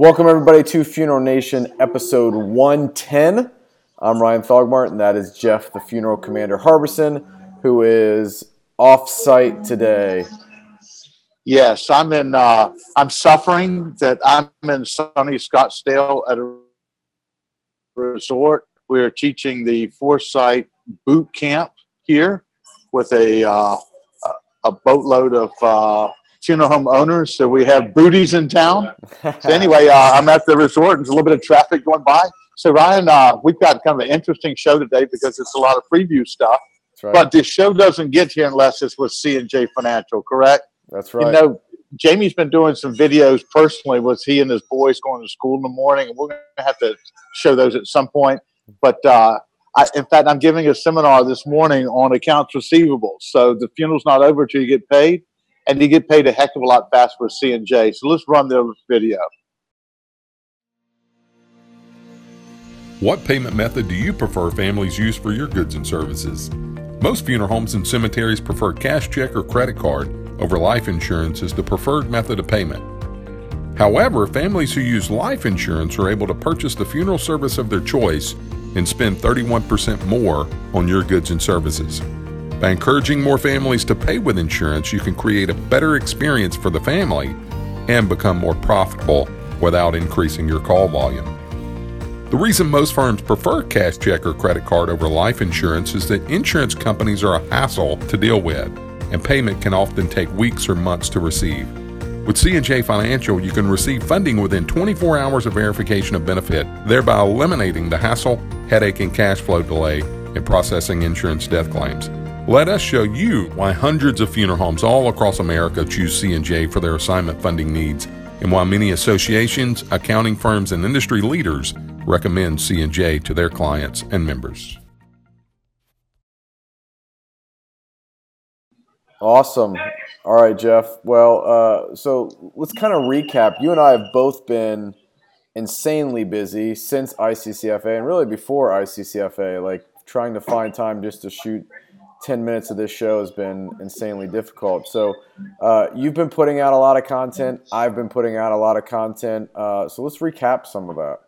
Welcome, everybody, to Funeral Nation episode 110. I'm Ryan Thogmartin, and that is Jeff, the funeral commander Harbison, who is off site today. Yes, I'm in. Uh, I'm suffering that I'm in sunny Scottsdale at a resort. We are teaching the Foresight boot camp here with a uh, a boatload of uh, funeral home owners. So we have booties in town. So anyway, uh, I'm at the resort. and There's a little bit of traffic going by. So Ryan, uh, we've got kind of an interesting show today because it's a lot of preview stuff. Right. But this show doesn't get here unless it's with C and J Financial, correct? That's right. You know, Jamie's been doing some videos personally with he and his boys going to school in the morning, and we're going to have to show those at some point. But uh, I, in fact, I'm giving a seminar this morning on accounts receivable. So the funeral's not over till you get paid, and you get paid a heck of a lot faster with C and J. So let's run the video. What payment method do you prefer families use for your goods and services? Most funeral homes and cemeteries prefer cash check or credit card over life insurance as the preferred method of payment. However, families who use life insurance are able to purchase the funeral service of their choice and spend 31% more on your goods and services. By encouraging more families to pay with insurance, you can create a better experience for the family and become more profitable without increasing your call volume. The reason most firms prefer cash check or credit card over life insurance is that insurance companies are a hassle to deal with, and payment can often take weeks or months to receive. With C&J Financial, you can receive funding within 24 hours of verification of benefit, thereby eliminating the hassle, headache, and cash flow delay in processing insurance death claims. Let us show you why hundreds of funeral homes all across America choose C&J for their assignment funding needs and why many associations, accounting firms, and industry leaders recommend C&J to their clients and members. Awesome. All right, Jeff. Well, uh, so let's kind of recap. You and I have both been insanely busy since ICCFA and really before ICCFA. Like trying to find time just to shoot 10 minutes of this show has been insanely difficult. So, uh, you've been putting out a lot of content. I've been putting out a lot of content. Uh, so, let's recap some of that.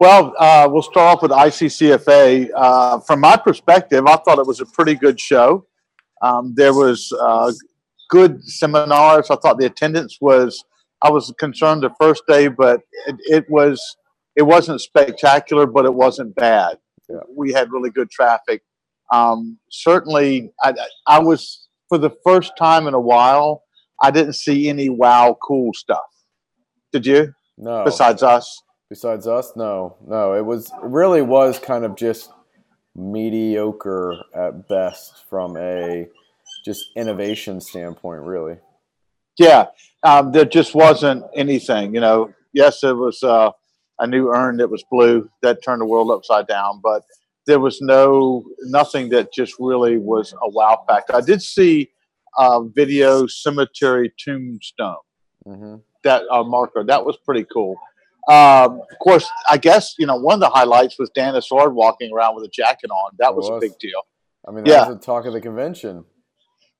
Well, uh, we'll start off with ICCFA. Uh, from my perspective, I thought it was a pretty good show. Um, there was uh, good seminars. I thought the attendance was. I was concerned the first day, but it, it was. It wasn't spectacular, but it wasn't bad. Yeah. We had really good traffic. Um, certainly, I, I was for the first time in a while. I didn't see any wow, cool stuff. Did you? No. Besides us. Besides us, no, no. It was it really was kind of just mediocre at best from a just innovation standpoint, really. Yeah, um, there just wasn't anything. You know, yes, it was uh, a new urn that was blue that turned the world upside down, but there was no nothing that just really was a wow factor. I did see uh, video cemetery tombstone hmm that uh, marker that was pretty cool. Um, of course, I guess you know one of the highlights was Dan Sword walking around with a jacket on. That It was, a big deal. I mean, that Yeah. was the talk of the convention.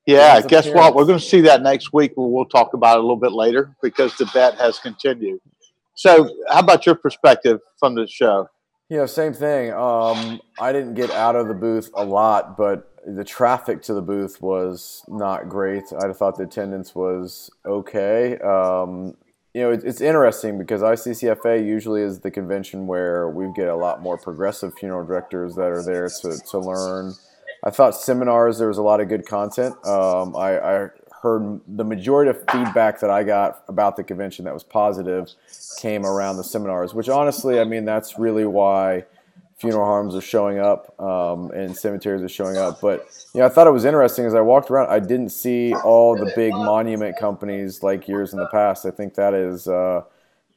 Yeah, guess what? We're going to see that next week. We'll, we'll talk about it a little bit later because the bet has continued. So, how about your perspective from the show? You know, same thing. Um, I didn't get out of the booth a lot, but the traffic to the booth was not great. I thought the attendance was okay. Um, you know, it, it's interesting because ICCFA usually is the convention where we get a lot more progressive funeral directors that are there to, to learn. I thought seminars, there was a lot of good content. Um, I, I heard the majority of feedback that I got about the convention that was positive came around the seminars, which honestly, I mean, that's really why funeral homes are showing up um, and cemeteries are showing up. But you know, I thought it was interesting as I walked around. I didn't see all the big monument companies like years in the past. I think that is uh,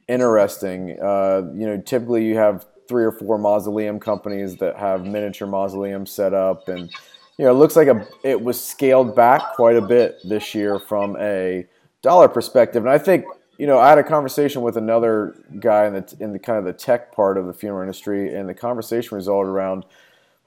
interesting. Uh, you know, typically you have three or four mausoleum companies that have miniature mausoleums set up, and you know, it looks like a it was scaled back quite a bit this year from a dollar perspective. And I think you know, I had a conversation with another guy in the in the kind of the tech part of the funeral industry, and the conversation resulted around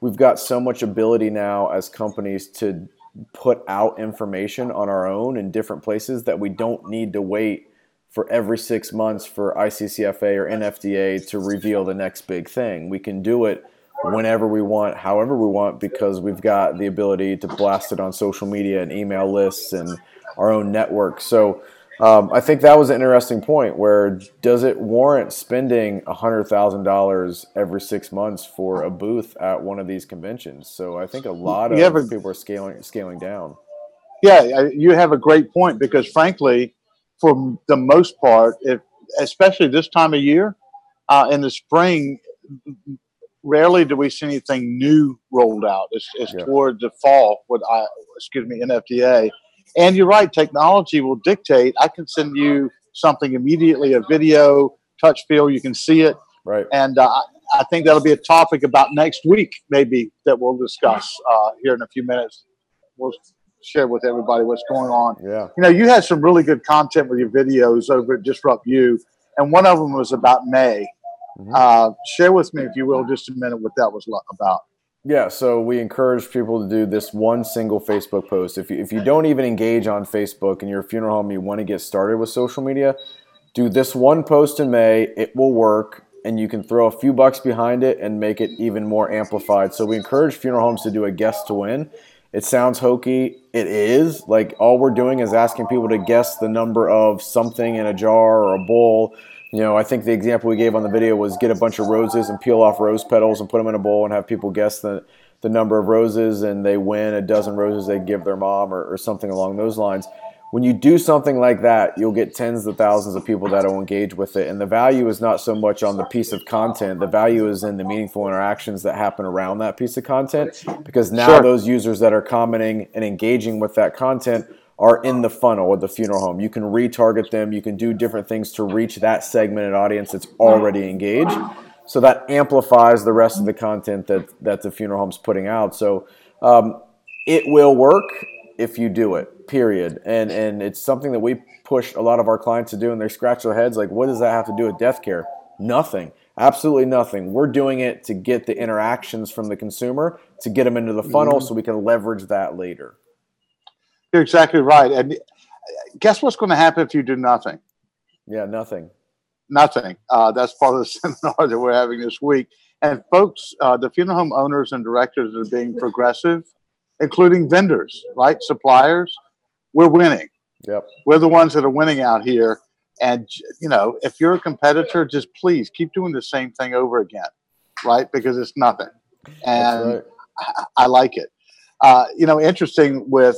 we've got so much ability now as companies to put out information on our own in different places that we don't need to wait for every six months for ICCFA or NFDA to reveal the next big thing. We can do it whenever we want, however we want, because we've got the ability to blast it on social media and email lists and our own network. So um, I think that was an interesting point. Where does it warrant spending hundred thousand dollars every six months for a booth at one of these conventions? So I think a lot of a, people are scaling scaling down. Yeah, you have a great point because frankly, for the most part, if, especially this time of year, uh, in the spring, rarely do we see anything new rolled out. It's, it's yeah. toward the fall with I, excuse me NFDA and you're right, technology will dictate. I can send you something immediately, a video, touch feel, you can see it. Right. And uh, I think that'll be a topic about next week, maybe, that we'll discuss uh, here in a few minutes. We'll share with everybody what's going on. Yeah. You know, you had some really good content with your videos over at Disrupt You, and one of them was about May. Mm-hmm. Uh, share with me, if you will, just a minute what that was about. Yeah, so we encourage people to do this one single Facebook post. If you, if you don't even engage on Facebook and you're a funeral home, you want to get started with social media, do this one post in May. It will work, and you can throw a few bucks behind it and make it even more amplified. So we encourage funeral homes to do a guess to win. It sounds hokey. It is. Like all we're doing is asking people to guess the number of something in a jar or a bowl you know, I think the example we gave on the video was get a bunch of roses and peel off rose petals and put them in a bowl and have people guess the, the number of roses and they win a dozen roses they give their mom or, or something along those lines. When you do something like that, you'll get tens of thousands of people that will engage with it. And the value is not so much on the piece of content, the value is in the meaningful interactions that happen around that piece of content. Because now sure. those users that are commenting and engaging with that content are in the funnel of the funeral home. You can retarget them. You can do different things to reach that segmented audience that's already engaged. So that amplifies the rest of the content that, that the funeral home's putting out. So um, it will work if you do it, period. And, and it's something that we push a lot of our clients to do, and they scratch their heads like, what does that have to do with death care? Nothing. Absolutely nothing. We're doing it to get the interactions from the consumer to get them into the funnel mm-hmm. so we can leverage that later. You're exactly right. And guess what's going to happen if you do nothing? Yeah, nothing. Nothing. Uh, that's part of the seminar that we're having this week. And folks, uh, the funeral home owners and directors are being progressive, including vendors, right? Suppliers. We're winning. Yep. We're the ones that are winning out here. And, you know, if you're a competitor, just please keep doing the same thing over again, right? Because it's nothing. And right. I, I like it. Uh, you know, interesting with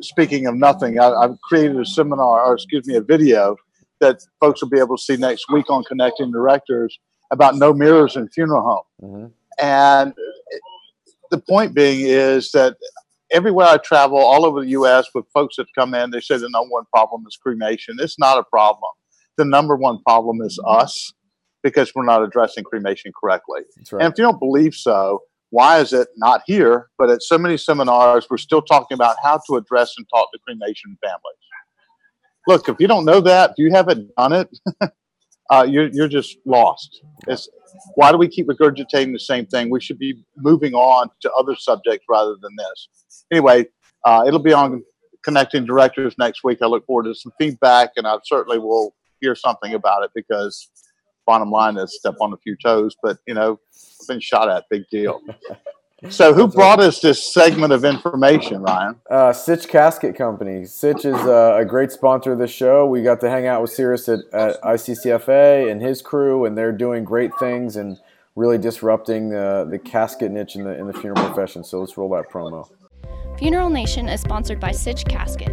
speaking of nothing, I, have created a seminar, or excuse me, a video that folks will be able to see next week on Connecting Directors about no mirrors in funeral home. Mm-hmm. And the point being is that everywhere I travel, all over the U.S., with folks that come in, they say the number one problem is cremation. It's not a problem. The number one problem is us because we're not addressing cremation correctly. Right. And if you don't believe so, why is it not here, but at so many seminars, we're still talking about how to address and talk to cremation families? Look, if you don't know that, if you haven't done it, uh, you're, you're just lost. It's, why do we keep regurgitating the same thing? We should be moving on to other subjects rather than this. Anyway, uh, it'll be on connecting directors next week. I look forward to some feedback, and I certainly will hear something about it because bottom line is step on a few toes, but you know, I've been shot at, big deal. So, who brought us this segment of information, Ryan? Uh, Sitch Casket Company. Sitch is uh, a great sponsor of the show. We got to hang out with Cyrus at, at, ICCFA and his crew, and they're doing great things and really disrupting the, the casket niche in the, in the funeral profession. So, let's roll that promo. Funeral Nation is sponsored by Sitch Casket.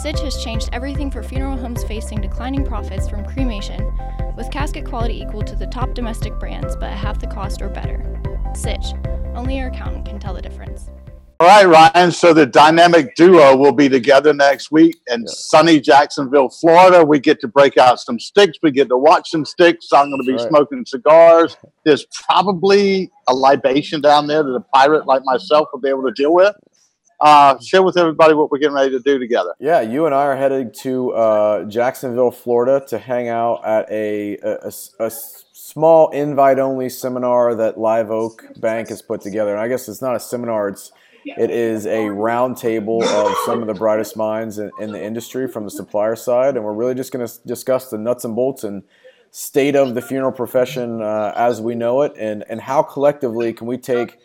Sitch has changed everything for funeral homes facing declining profits from cremation, with casket quality equal to the top domestic brands but at half the cost or better. Sitch, only your accountant can tell the difference. All right, Ryan. So the dynamic duo will be together next week in yeah. sunny Jacksonville, Florida. We get to break out some sticks. We get to watch some sticks. I'm going to be right. smoking cigars. There's probably a libation down there that a pirate like myself will be able to deal with uh, share with everybody what we're getting ready to do together. Yeah, you and I are headed to uh, Jacksonville, Florida, to hang out at a, a, a small invite-only seminar that Live Oak Bank has put together. And I guess it's not a seminar; it's It is a roundtable of some of the brightest minds in, in, the industry from the supplier side, and we're really just going to discuss the nuts and bolts and state of the funeral profession uh, as we know it, and and how collectively can we take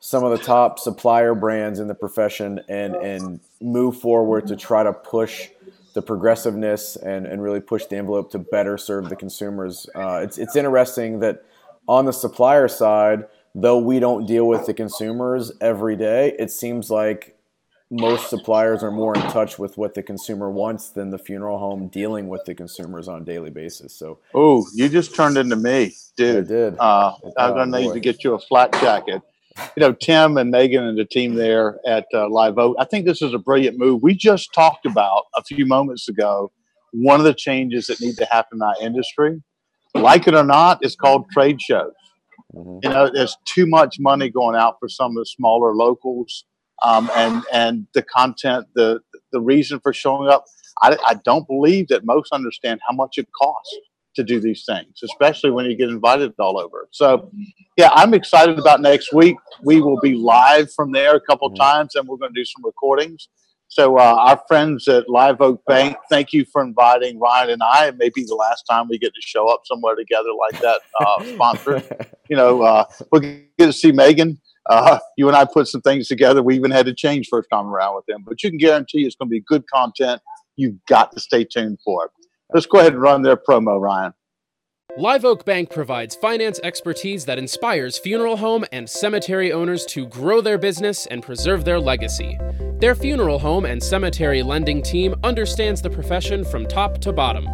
some of the top supplier brands in the profession and and move forward to try to push the progressiveness and, and really push the envelope to better serve the consumers. Uh, it's it's interesting that on the supplier side though we don't deal with the consumers every day, it seems like most suppliers are more in touch with what the consumer wants than the funeral home dealing with the consumers on a daily basis. So, oh, you just turned into me, dude. I did. Uh, I'm gonna need to get you a flat jacket. You know, Tim and Megan and the team there at uh, Live Oak. I think this is a brilliant move. We just talked about a few moments ago one of the changes that need to happen in our industry. Like it or not, it's called trade shows. Mm-hmm. You know, there's too much money going out for some of the smaller locals, um, and and the content, the the reason for showing up. I, I don't believe that most understand how much it costs to do these things, especially when you get invited all over. So, yeah, I'm excited about next week. We will be live from there a couple mm-hmm. times, and we're going to do some recordings. So, uh, our friends at Live Oak Bank, thank you for inviting Ryan and I. It may be the last time we get to show up somewhere together like that, uh, sponsored. you know, uh, we'll get to see Megan. Uh, you and I put some things together. We even had to change first time around with them, but you can guarantee it's going to be good content. You've got to stay tuned for it. Let's go ahead and run their promo, Ryan. Live Oak Bank provides finance expertise that inspires funeral home and cemetery owners to grow their business and preserve their legacy. Their funeral home and cemetery lending team understands the profession from top to bottom.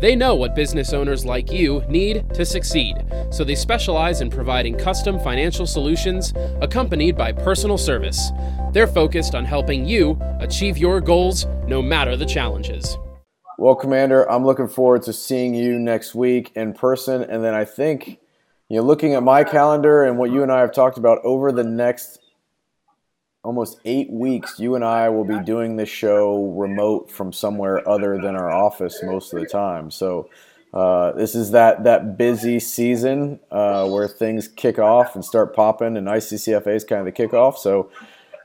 They know what business owners like you need to succeed, so they specialize in providing custom financial solutions accompanied by personal service. They're focused on helping you achieve your goals no matter the challenges. Well, Commander, I'm looking forward to seeing you next week in person. And then I think, you know, looking at my calendar and what you and I have talked about over the next almost eight weeks, you and I will be doing this show remote from somewhere other than our office most of the time. So uh, this is that that busy season uh, where things kick off and start popping, and ICCFA is kind of the kickoff. So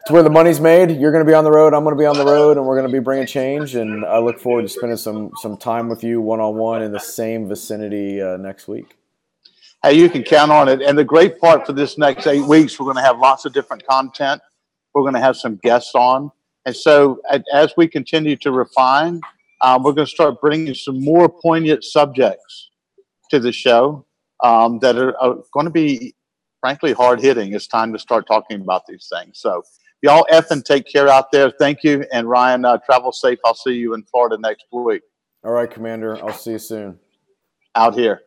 it's where the money's made. You're going to be on the road. I'm going to be on the road, and we're going to be bringing change. And I look forward to spending some some time with you one on one in the same vicinity uh, next week. Hey, you can count on it. And the great part for this next eight weeks, we're going to have lots of different content. We're going to have some guests on, and so as we continue to refine, um, we're going to start bringing some more poignant subjects to the show um, that are, are going to be, frankly, hard hitting. It's time to start talking about these things. So y'all effing take care out there. Thank you. And Ryan, uh, travel safe. I'll see you in Florida next week. All right, Commander. I'll see you soon. Out here.